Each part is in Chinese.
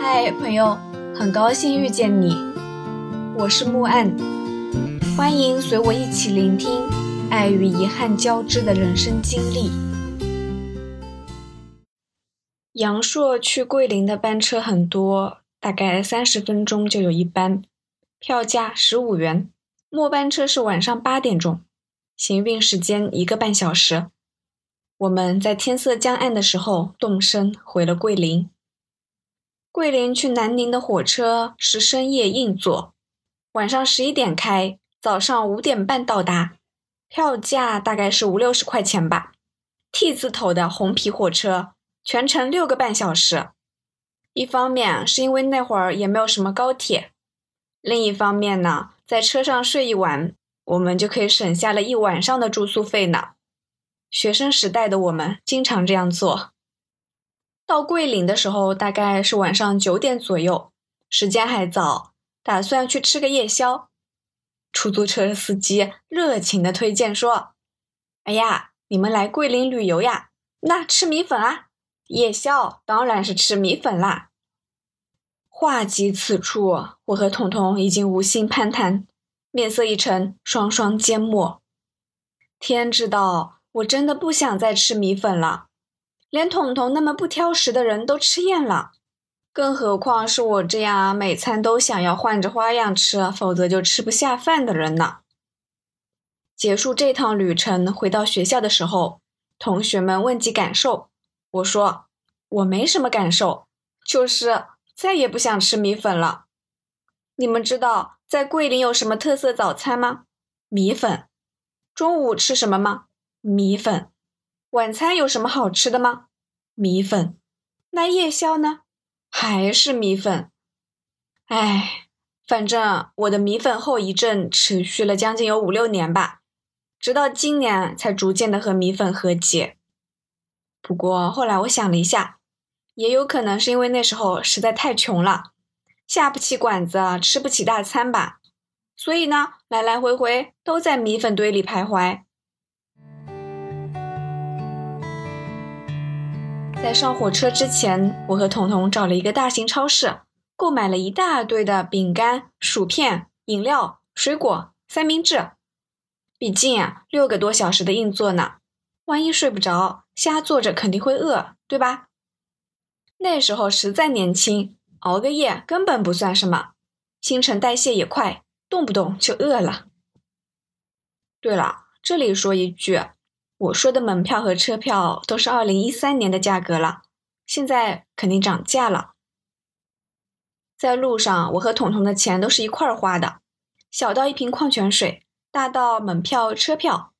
嗨，朋友，很高兴遇见你，我是木岸，欢迎随我一起聆听爱与遗憾交织的人生经历。阳朔去桂林的班车很多，大概三十分钟就有一班，票价十五元。末班车是晚上八点钟，行运时间一个半小时。我们在天色将暗的时候动身回了桂林。桂林去南宁的火车是深夜硬座，晚上十一点开，早上五点半到达，票价大概是五六十块钱吧。T 字头的红皮火车，全程六个半小时。一方面是因为那会儿也没有什么高铁，另一方面呢，在车上睡一晚，我们就可以省下了一晚上的住宿费呢。学生时代的我们经常这样做。到桂林的时候，大概是晚上九点左右，时间还早，打算去吃个夜宵。出租车司机热情的推荐说：“哎呀，你们来桂林旅游呀？那吃米粉啊，夜宵当然是吃米粉啦。”话及此处，我和彤彤已经无心攀谈，面色一沉，双双缄默。天知道，我真的不想再吃米粉了。连彤彤那么不挑食的人都吃厌了，更何况是我这样每餐都想要换着花样吃，否则就吃不下饭的人呢。结束这趟旅程，回到学校的时候，同学们问及感受，我说我没什么感受，就是再也不想吃米粉了。你们知道在桂林有什么特色早餐吗？米粉。中午吃什么吗？米粉。晚餐有什么好吃的吗？米粉。那夜宵呢？还是米粉。哎，反正我的米粉后遗症持续了将近有五六年吧，直到今年才逐渐的和米粉和解。不过后来我想了一下，也有可能是因为那时候实在太穷了，下不起馆子，吃不起大餐吧，所以呢，来来回回都在米粉堆里徘徊。在上火车之前，我和彤彤找了一个大型超市，购买了一大堆的饼干、薯片、饮料、水果、三明治。毕竟啊，六个多小时的硬座呢，万一睡不着，瞎坐着肯定会饿，对吧？那时候实在年轻，熬个夜根本不算什么，新陈代谢也快，动不动就饿了。对了，这里说一句。我说的门票和车票都是二零一三年的价格了，现在肯定涨价了。在路上，我和彤彤的钱都是一块儿花的，小到一瓶矿泉水，大到门票、车票。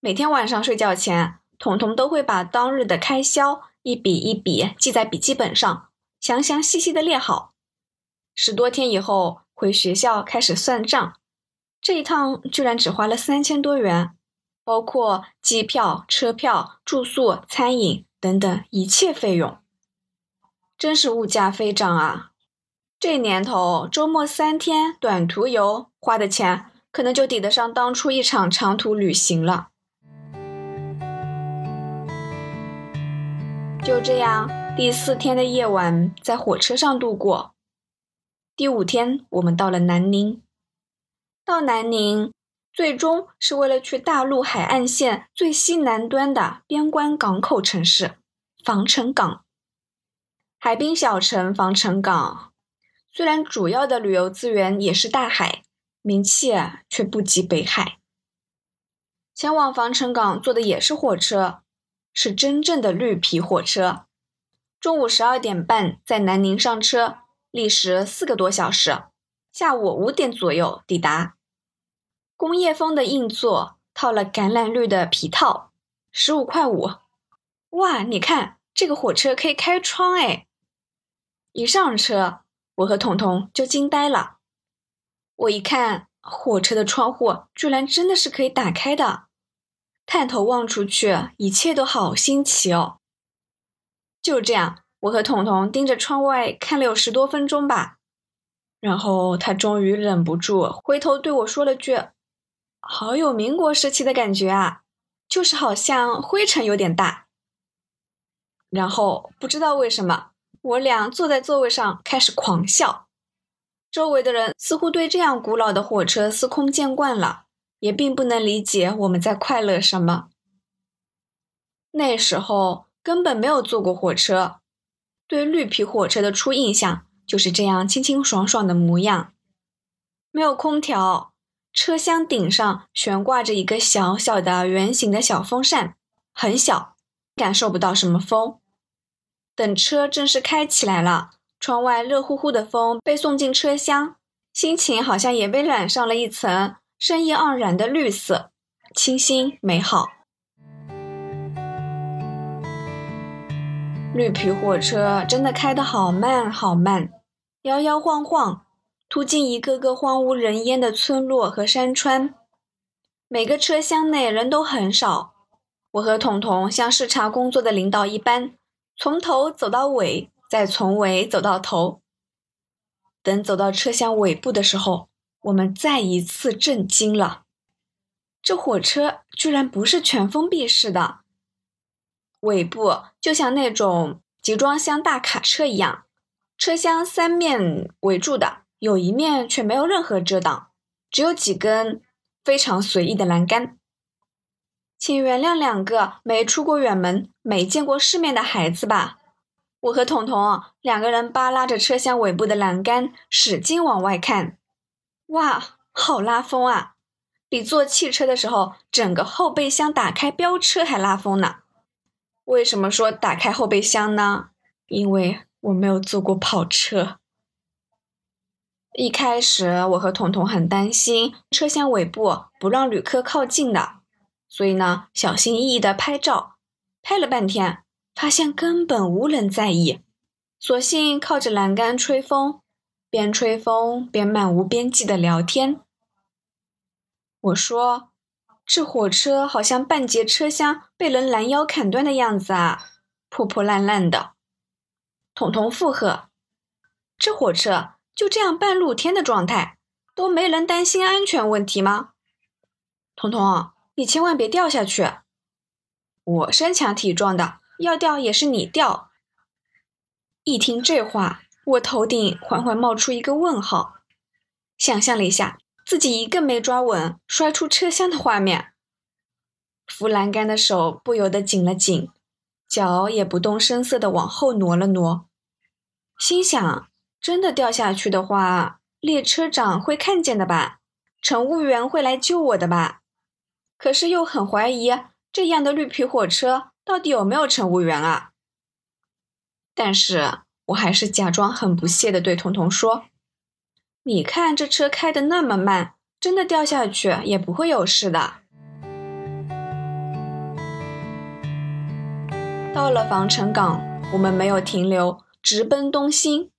每天晚上睡觉前，彤彤都会把当日的开销一笔一笔记在笔记本上，详详细细的列好。十多天以后回学校开始算账，这一趟居然只花了三千多元。包括机票、车票、住宿、餐饮等等一切费用，真是物价飞涨啊！这年头，周末三天短途游花的钱，可能就抵得上当初一场长途旅行了。就这样，第四天的夜晚在火车上度过。第五天，我们到了南宁。到南宁。最终是为了去大陆海岸线最西南端的边关港口城市防城港。海滨小城防城港，虽然主要的旅游资源也是大海，名气却不及北海。前往防城港坐的也是火车，是真正的绿皮火车。中午十二点半在南宁上车，历时四个多小时，下午五点左右抵达。工业风的硬座，套了橄榄绿的皮套，十五块五。哇，你看这个火车可以开窗哎！一上车，我和彤彤就惊呆了。我一看，火车的窗户居然真的是可以打开的，探头望出去，一切都好新奇哦。就这样，我和彤彤盯着窗外看了有十多分钟吧，然后他终于忍不住回头对我说了句。好有民国时期的感觉啊，就是好像灰尘有点大。然后不知道为什么，我俩坐在座位上开始狂笑。周围的人似乎对这样古老的火车司空见惯了，也并不能理解我们在快乐什么。那时候根本没有坐过火车，对绿皮火车的初印象就是这样清清爽爽的模样，没有空调，车厢顶上悬挂着一个小小的圆形的小风扇，很小，感受不到什么风。等车正式开起来了，窗外热乎乎的风被送进车厢，心情好像也被染上了一层生意盎然的绿色，清新美好。绿皮火车真的开得好慢好慢，摇摇晃晃，途经一个个荒无人烟的村落和山川。每个车厢内人都很少，我和彤彤像视察工作的领导一般，从头走到尾，再从尾走到头。等走到车厢尾部的时候，我们再一次震惊了：这火车居然不是全封闭式的。尾部就像那种集装箱大卡车一样，车厢三面围住的，有一面却没有任何遮挡，只有几根非常随意的栏杆。请原谅两个没出过远门、没见过世面的孩子吧。我和彤彤两个人扒拉着车厢尾部的栏杆，使劲往外看。哇，好拉风啊！比坐汽车的时候整个后备箱打开飙车还拉风呢。为什么说打开后备箱呢？因为我没有坐过跑车。一开始我和彤彤很担心车厢尾部不让旅客靠近的，所以呢小心翼翼的拍照，拍了半天，发现根本无人在意，索性靠着栏杆吹风，边吹风边漫无边际的聊天。我说。这火车好像半截车厢被人拦腰砍断的样子啊，破破烂烂的。彤彤附和：“这火车就这样半露天的状态，都没人担心安全问题吗？”彤彤，你千万别掉下去！我身强体壮的，要掉也是你掉。一听这话，我头顶缓缓冒出一个问号，想象了一下。自己一个没抓稳，摔出车厢的画面。扶栏杆的手不由得紧了紧，脚也不动声色的往后挪了挪，心想：真的掉下去的话，列车长会看见的吧？乘务员会来救我的吧？可是又很怀疑，这样的绿皮火车到底有没有乘务员啊？但是我还是假装很不屑地对彤彤说。你看这车开的那么慢，真的掉下去也不会有事的。到了防城港，我们没有停留，直奔东兴。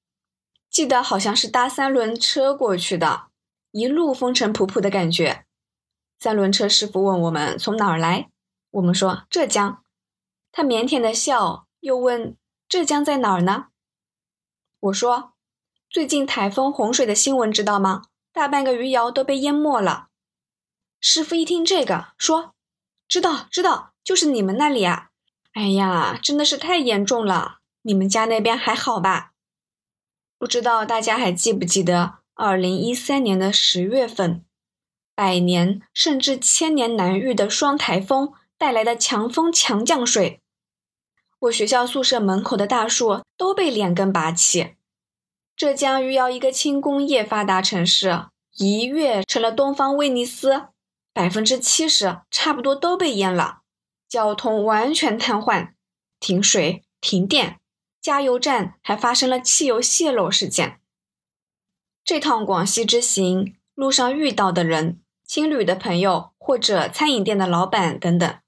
记得好像是搭三轮车过去的，一路风尘仆仆的感觉。三轮车师傅问我们从哪儿来，我们说浙江。他腼腆的笑，又问浙江在哪儿呢？我说。最近台风洪水的新闻知道吗？大半个余姚都被淹没了。师傅一听这个，说：“知道，知道，就是你们那里啊。”哎呀，真的是太严重了。你们家那边还好吧？不知道大家还记不记得，二零一三年的十月份，百年甚至千年难遇的双台风带来的强风强降水，我学校宿舍门口的大树都被连根拔起。浙江余姚一个轻工业发达城市，一跃成了东方威尼斯，百分之七十差不多都被淹了，交通完全瘫痪，停水停电，加油站还发生了汽油泄漏事件。这趟广西之行，路上遇到的人、青旅的朋友或者餐饮店的老板等等，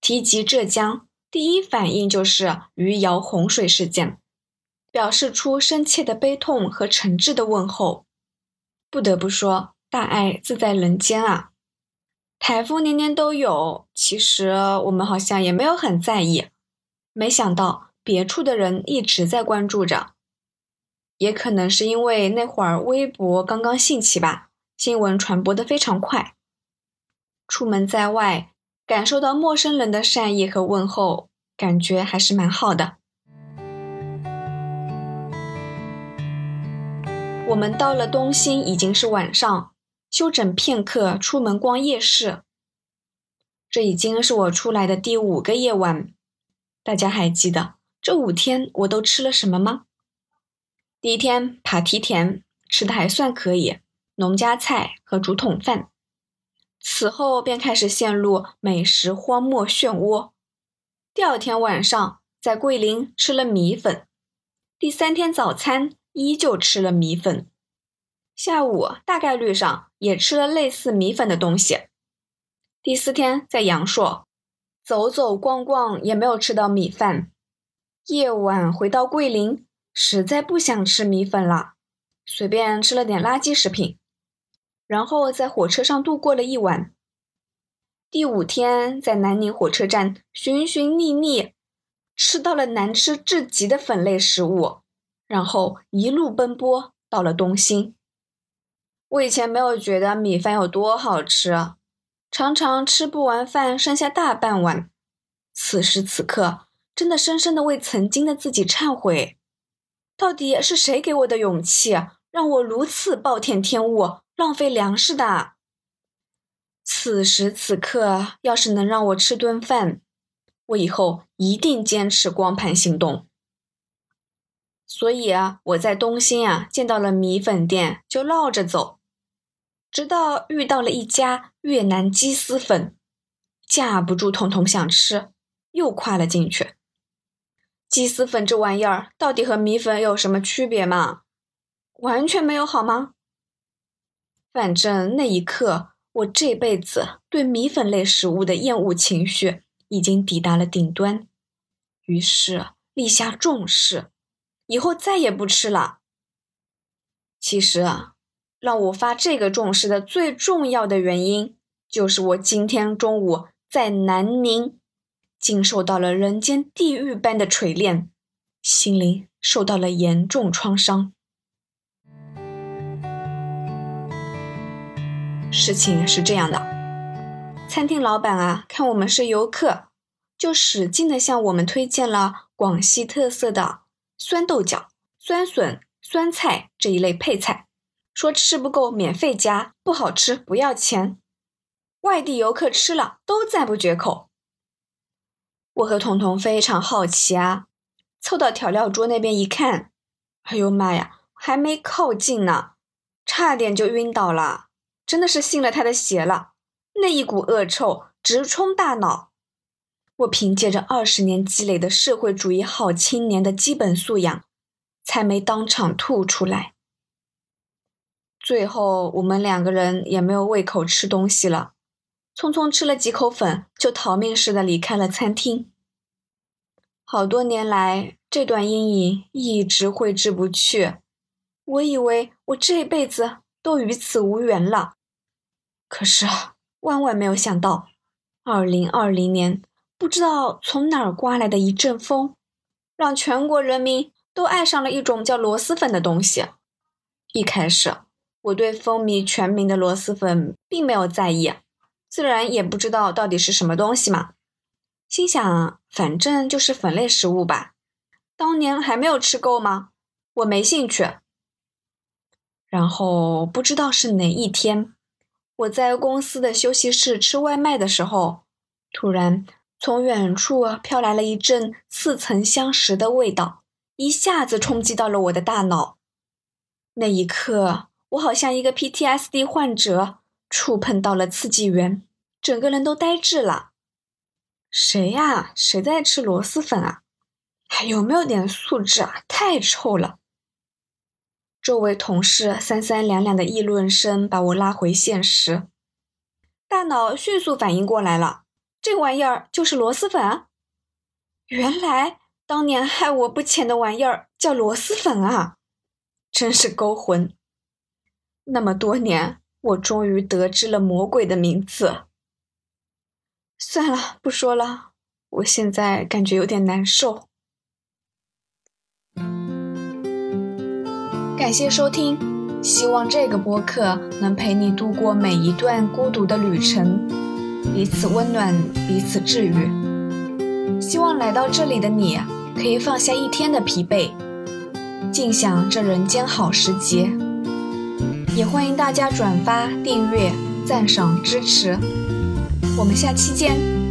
提及浙江，第一反应就是余姚洪水事件。表示出深切的悲痛和诚挚的问候。不得不说，大爱自在人间啊！台风年年都有，其实我们好像也没有很在意。没想到别处的人一直在关注着，也可能是因为那会儿微博刚刚兴起吧，新闻传播的非常快。出门在外，感受到陌生人的善意和问候，感觉还是蛮好的。我们到了东兴已经是晚上，休整片刻，出门逛夜市。这已经是我出来的第五个夜晚。大家还记得这五天我都吃了什么吗？第一天扒梯田，吃的还算可以，农家菜和竹筒饭。此后便开始陷入美食荒漠漩涡。第二天晚上在桂林吃了米粉，第三天早餐依旧吃了米粉，下午大概率上也吃了类似米粉的东西。第四天在阳朔，走走逛逛也没有吃到米饭。夜晚回到桂林，实在不想吃米粉了，随便吃了点垃圾食品，然后在火车上度过了一晚。第五天在南宁火车站寻寻觅觅，吃到了难吃至极的粉类食物，然后一路奔波到了东兴。我以前没有觉得米饭有多好吃。常常吃不完饭，剩下大半碗。此时此刻，真的深深的为曾经的自己忏悔。到底是谁给我的勇气，让我如此暴殄天物，浪费粮食的？此时此刻，要是能让我吃顿饭，我以后一定坚持光盘行动。所以啊，我在东兴啊见到了米粉店，就绕着走。直到遇到了一家越南鸡丝粉，架不住彤彤想吃，又跨了进去。鸡丝粉这玩意儿到底和米粉有什么区别吗？完全没有好吗？反正那一刻，我这辈子对米粉类食物的厌恶情绪已经抵达了顶端，于是立下重誓，以后再也不吃了。其实啊。让我发这个重视的最重要的原因，就是我今天中午在南宁，经受到了人间地狱般的锤炼，心灵受到了严重创伤。事情是这样的，餐厅老板啊，看我们是游客，就使劲的向我们推荐了广西特色的酸豆角、酸笋、酸菜这一类配菜。说吃不够免费加，不好吃不要钱。外地游客吃了都赞不绝口。我和彤彤非常好奇啊，凑到调料桌那边一看，哎呦妈呀，还没靠近呢，差点就晕倒了，真的是信了他的邪了。那一股恶臭直冲大脑，我凭借着二十年积累的社会主义好青年的基本素养，才没当场吐出来。最后，我们两个人也没有胃口吃东西了，匆匆吃了几口粉，就逃命似的离开了餐厅。好多年来，这段阴影一直挥之不去。我以为我这辈子都与此无缘了，可是万万没有想到，二零二零年不知道从哪儿刮来的一阵风，让全国人民都爱上了一种叫螺蛳粉的东西。一开始。我对风靡全民的螺蛳粉并没有在意，自然也不知道到底是什么东西嘛。心想，反正就是粉类食物吧。当年还没有吃够吗？我没兴趣。然后不知道是哪一天，我在公司的休息室吃外卖的时候，突然从远处飘来了一阵似曾相识的味道，一下子冲击到了我的大脑。那一刻。我好像一个 PTSD 患者，触碰到了刺激源，整个人都呆滞了。谁呀？谁在吃螺蛳粉啊？还有没有点素质啊？太臭了！周围同事三三两两的议论声把我拉回现实，大脑迅速反应过来了，这玩意儿就是螺蛳粉。原来当年害我不浅的玩意儿叫螺蛳粉啊！真是勾魂。那么多年，我终于得知了魔鬼的名字。算了，不说了，我现在感觉有点难受。感谢收听，希望这个播客能陪你度过每一段孤独的旅程，彼此温暖，彼此治愈。希望来到这里的你，可以放下一天的疲惫，尽享这人间好时节。也欢迎大家转发、订阅、赞赏、支持。我们下期见。